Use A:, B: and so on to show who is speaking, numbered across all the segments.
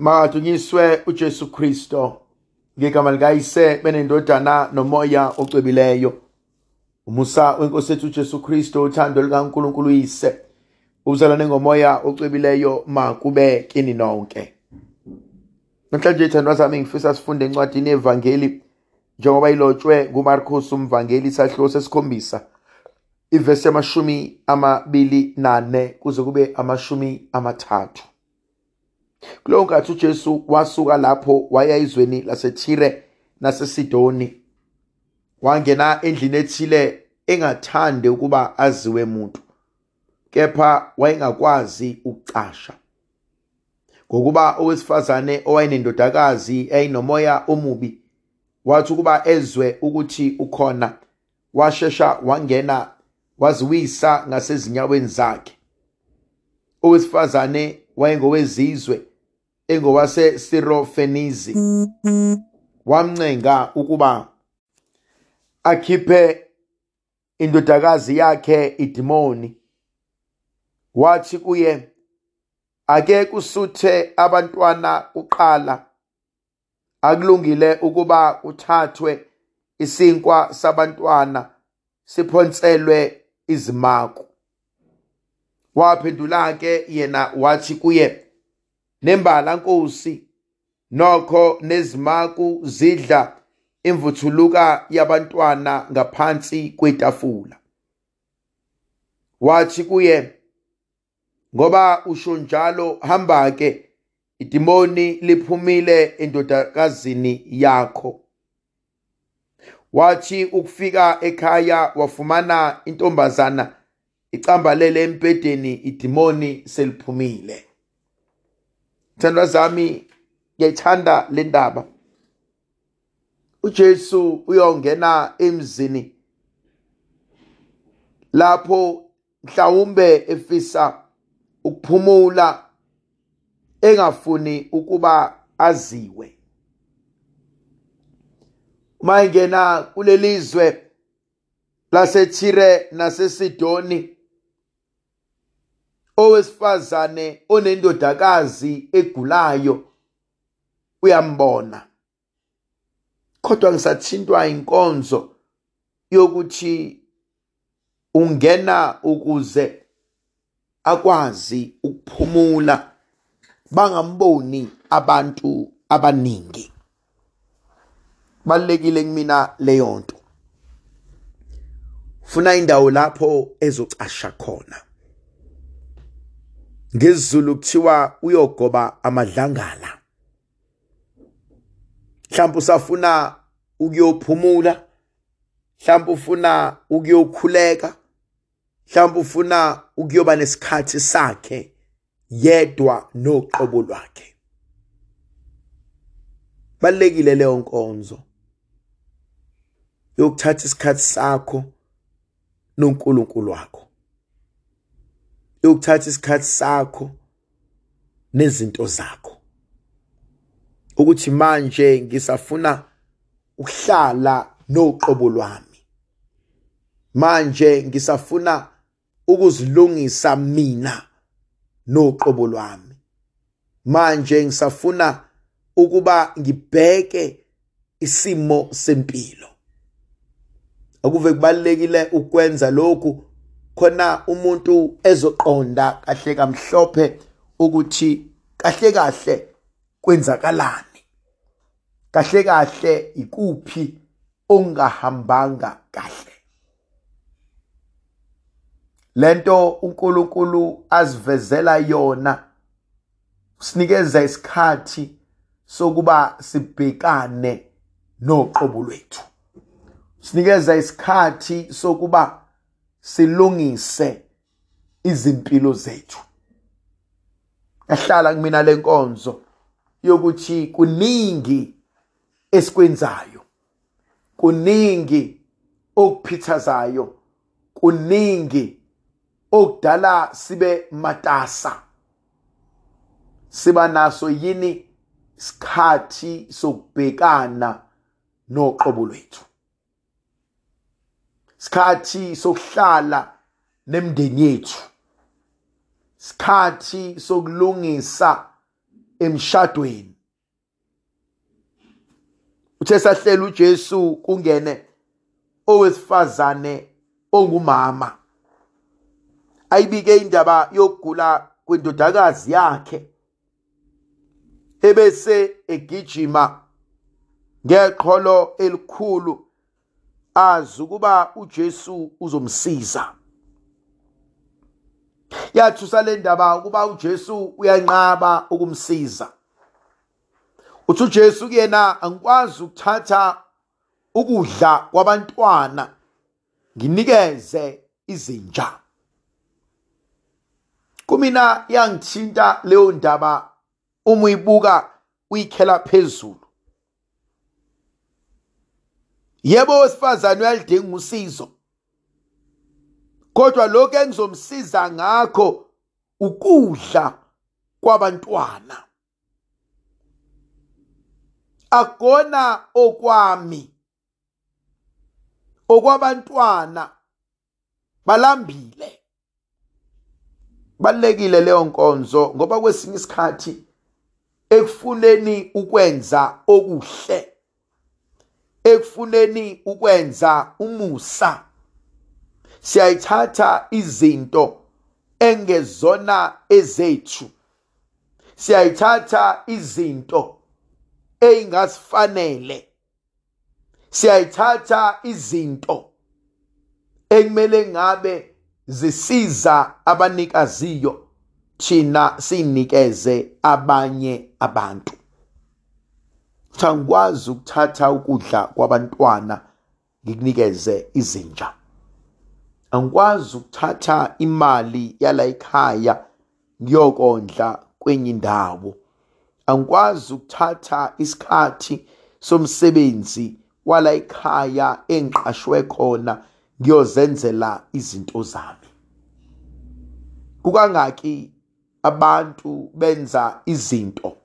A: Makadunyiswe uJesu Kristo ngegama likayise benendodana nomoya ocwebileyo umusa wenkosi yethu uJesu Kristo uthando likaNkulunkulu uyise ubuzalwane ngomoya ocwebileyo makube kini nonke namhlanje ithandwa zami ngifisa sifunde encwadini yevangeli njengoba ilotshwe ngumarcos umvangeli isahluko sesikhombisa ivesi yamashumi amabili nane kuze kube amashumi amathathu kulowo nkathi ujesu wasuka lapho waya ezweni lasetire nasesidoni. Wangena endlini ethile engathande ukuba aziwe muntu kepha wayengakwazi ukucasha. Ngokuba owesifazane owayenendodakazi eyayinomoya omubi wathi ukuba ezwe ukuthi ukhona washesha wangena waziwisa ngasezinyaweni zakhe. Owesifazane wayengowezizwe engowase-sirofenizi wamncenga ukuba akhiphe indodakazi yakhe idimoni. Wathi kuye ake kusuthe abantwana kuqala akulungile ukuba kuthathwe isinkwa sabantwana siphonselwe izimako waphendula-ke yena wathi kuye nembala nkosi nokho nezimaku zidla imvuthuluka yabantwana ngaphansi kwetafula. Wathi kuye ngoba usho njalo hamba-ke idimoni liphumile endodakazini yakho. Wathi ukufika ekhaya wafumana intombazana icambalele embhedeni idimoni seliphumile. Thandwa zami ngiyayithanda le ndaba. Ujesu uyongena emzini lapho mhlawumbe efisa ukuphumula engafuni ukuba aziwe. Uma ingena kuleli zwe laseThire naseSidoni owesifazane onendodakazi egulayo uyambona. Kodwa ngisathintwa inkonzo yokuthi ungena ukuze akwazi ukuphumula bangamboni abantu abaningi. Balekile kumina leyo nto funa indawo lapho ezocasha khona. Ngesizulu kuthiwa uyogoba amadlangala. Mhlawumbe usafuna ukuyophumula mhlawumbe ufuna ukuyokhuleka mhlawumbe ufuna ukuyoba nesikhathi sakhe yedwa noqobo lwakhe. Balekile leyo nkonzo yokuthatha isikhathi sakho noNkulunkulu wakho. Yokuthatha isikhathi sakho nezinto zakho. Ukuthi manje ngisafuna ukuhlala noqobo lwami. Manje ngisafuna ukuzilungisa mina noqobo lwami. Manje ngisafuna ukuba ngibheke isimo sempilo. Akuve kubalekile ukwenza lokhu khona umuntu ezoqonda kahle kamhlophe ukuthi kahle kahle kwenzakalani? Kahle kahle ikuphi ongahambanga kahle? Lento uNkulunkulu azivezela yona sinikeza isikhathi sokuba sibhekane noqobo lwethu. Sinikeza isikhathi sokuba silungise izimpilo zethu. Yahlala kumina lenkonzo yokuthi kuningi esikwenzayo kuningi okuphithazayo kuningi okudala sibe matasa. Siba naso yini isikhathi sokubhekana noqobo lwethu. Isikhathi sokuhlala nemndeni yethu. Isikhathi sokulungisa emshadweni. Uthe sahlela uJesu kungene owesifazane ongumama. Ayibike indaba yokugula kwendodakazi yakhe ebese egijima ngeqholo elikhulu azi ukuba uJesu uzomsiza. Yathusa le ndaba ukuba uJesu uyanqaba ukumsiza. Uthi uJesu kuyena angikwazi ukuthatha ukudla kwabantwana nginikeze izinja. Kumina yangithinta leyo ndaba uma uyibuka uyikhela phezulu. Yebo owesifazane uyalidinga usizo. Kodwa lokho engizomsiza ngakho ukudla kwabantwana. Akona okwami okwabantwana balambile. Balekile leyo nkonzo ngoba kwesinye isikhathi ekufuneni ukwenza okuhle. Ekufuneni ukwenza umusa. Siyayithatha izinto engezona ezethu. Siyayithatha izinto eyingasifanele siyayithatha izinto ekumele ngabe zisiza abanikaziyo thina sinikeze abanye abantu. Ngikwazi ukuthatha ukudla kwabantwana ngikunikeze izinja. Angikwazi ukuthatha imali yala ekhaya ngiyokondla kwenye indawo. Angikwazi ukuthatha isikhathi somsebenzi wala ekhaya engiqashwe khona ngiyozenzela izinto zami. Kukangaki abantu benza izinto.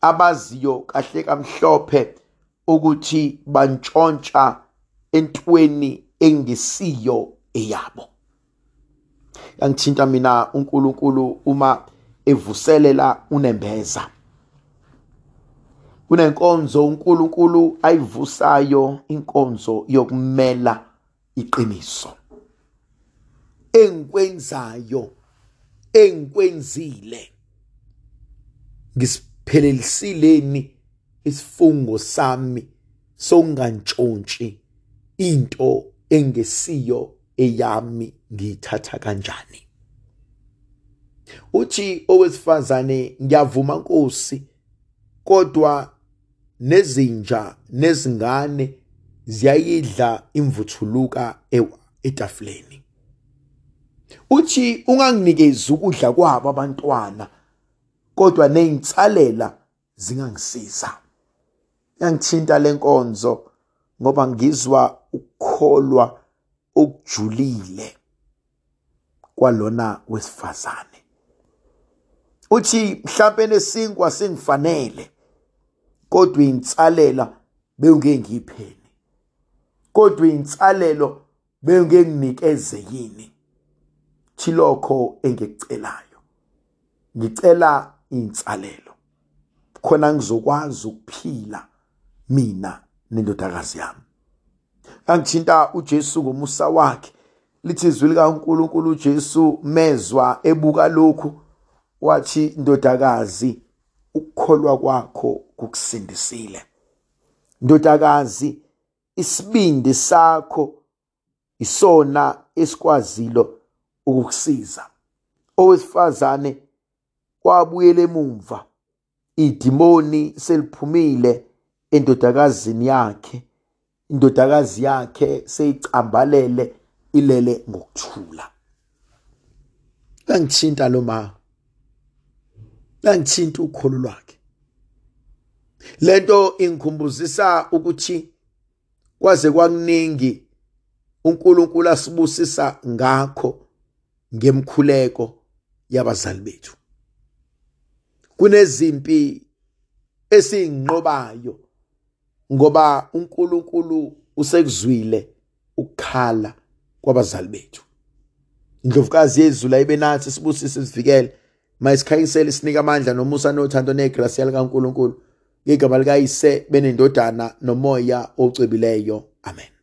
A: Abaziyo kahle kamhlophe ukuthi bantshontsha entweni engesiyo eyabo. Yangithinta mina uNkulunkulu uma evuselela unembeza. Kunenkonzo uNkulunkulu ayivusayo inkonzo yokumela iqiniso. Engikwenzayo engikwenzile ngisiphelelisile isifungo sami songantshontshi into engesiyo eyami ngiyithatha kanjani. Uthi owesifazane ngiyavuma Nkosi kodwa nezinja nezingane ziyayidla imvuthuluka etafuleni. Uthi unganginikezi ukudla kwabo abantwana kodwa neyinsalela zingangisiza. Yangithinta lenkonzo ngoba ngizwa ukukholwa okujulile kwalona wesifazane. Uthi mhlawumbe nesinkwa singifanele kodwa insalela bewungeke ngiyipheni kodwa insalelo bewungeke nginikeze yini? Thilokho engikucelayo. Ngicela insalelo khona ngizokwazi ukuphila mina nendodakazi yami. Angithinta uJesu ngomusa wakhe lithi izwi likaNkuluNkulu uJesu mezwa ebuka lokhu wathi ndodakazi ukukholwa kwakho kukusindisile. Ndodakazi isibindi sakho isona esikwazilo ukukusiza. Owesifazane kwabuyela emumva idimoni seliphumile endodakazini yakhe. Indodakazi yakhe seyicambalele ilele ngokuthula. Langithinta lo ma. Langithinta ukholo lwakhe. Lento ingikhumbuzisa ukuthi kwaze kwakuningi uNkulunkulu asibusisa ngakho ngemkhuleko yabazali bethu. Kunezimpi esiyinqobayo ngoba uNkulunkulu usekuzwile ukukhala kwabazali bethu. Indlovukazi yezulu ayibe nathi sibusise sivikele mayisikhanyisele sinika amandla nomusa nothando negrasiya likaNkuluNkulu. Ngegama likayise benendodana nomoya ocwebileyo amen.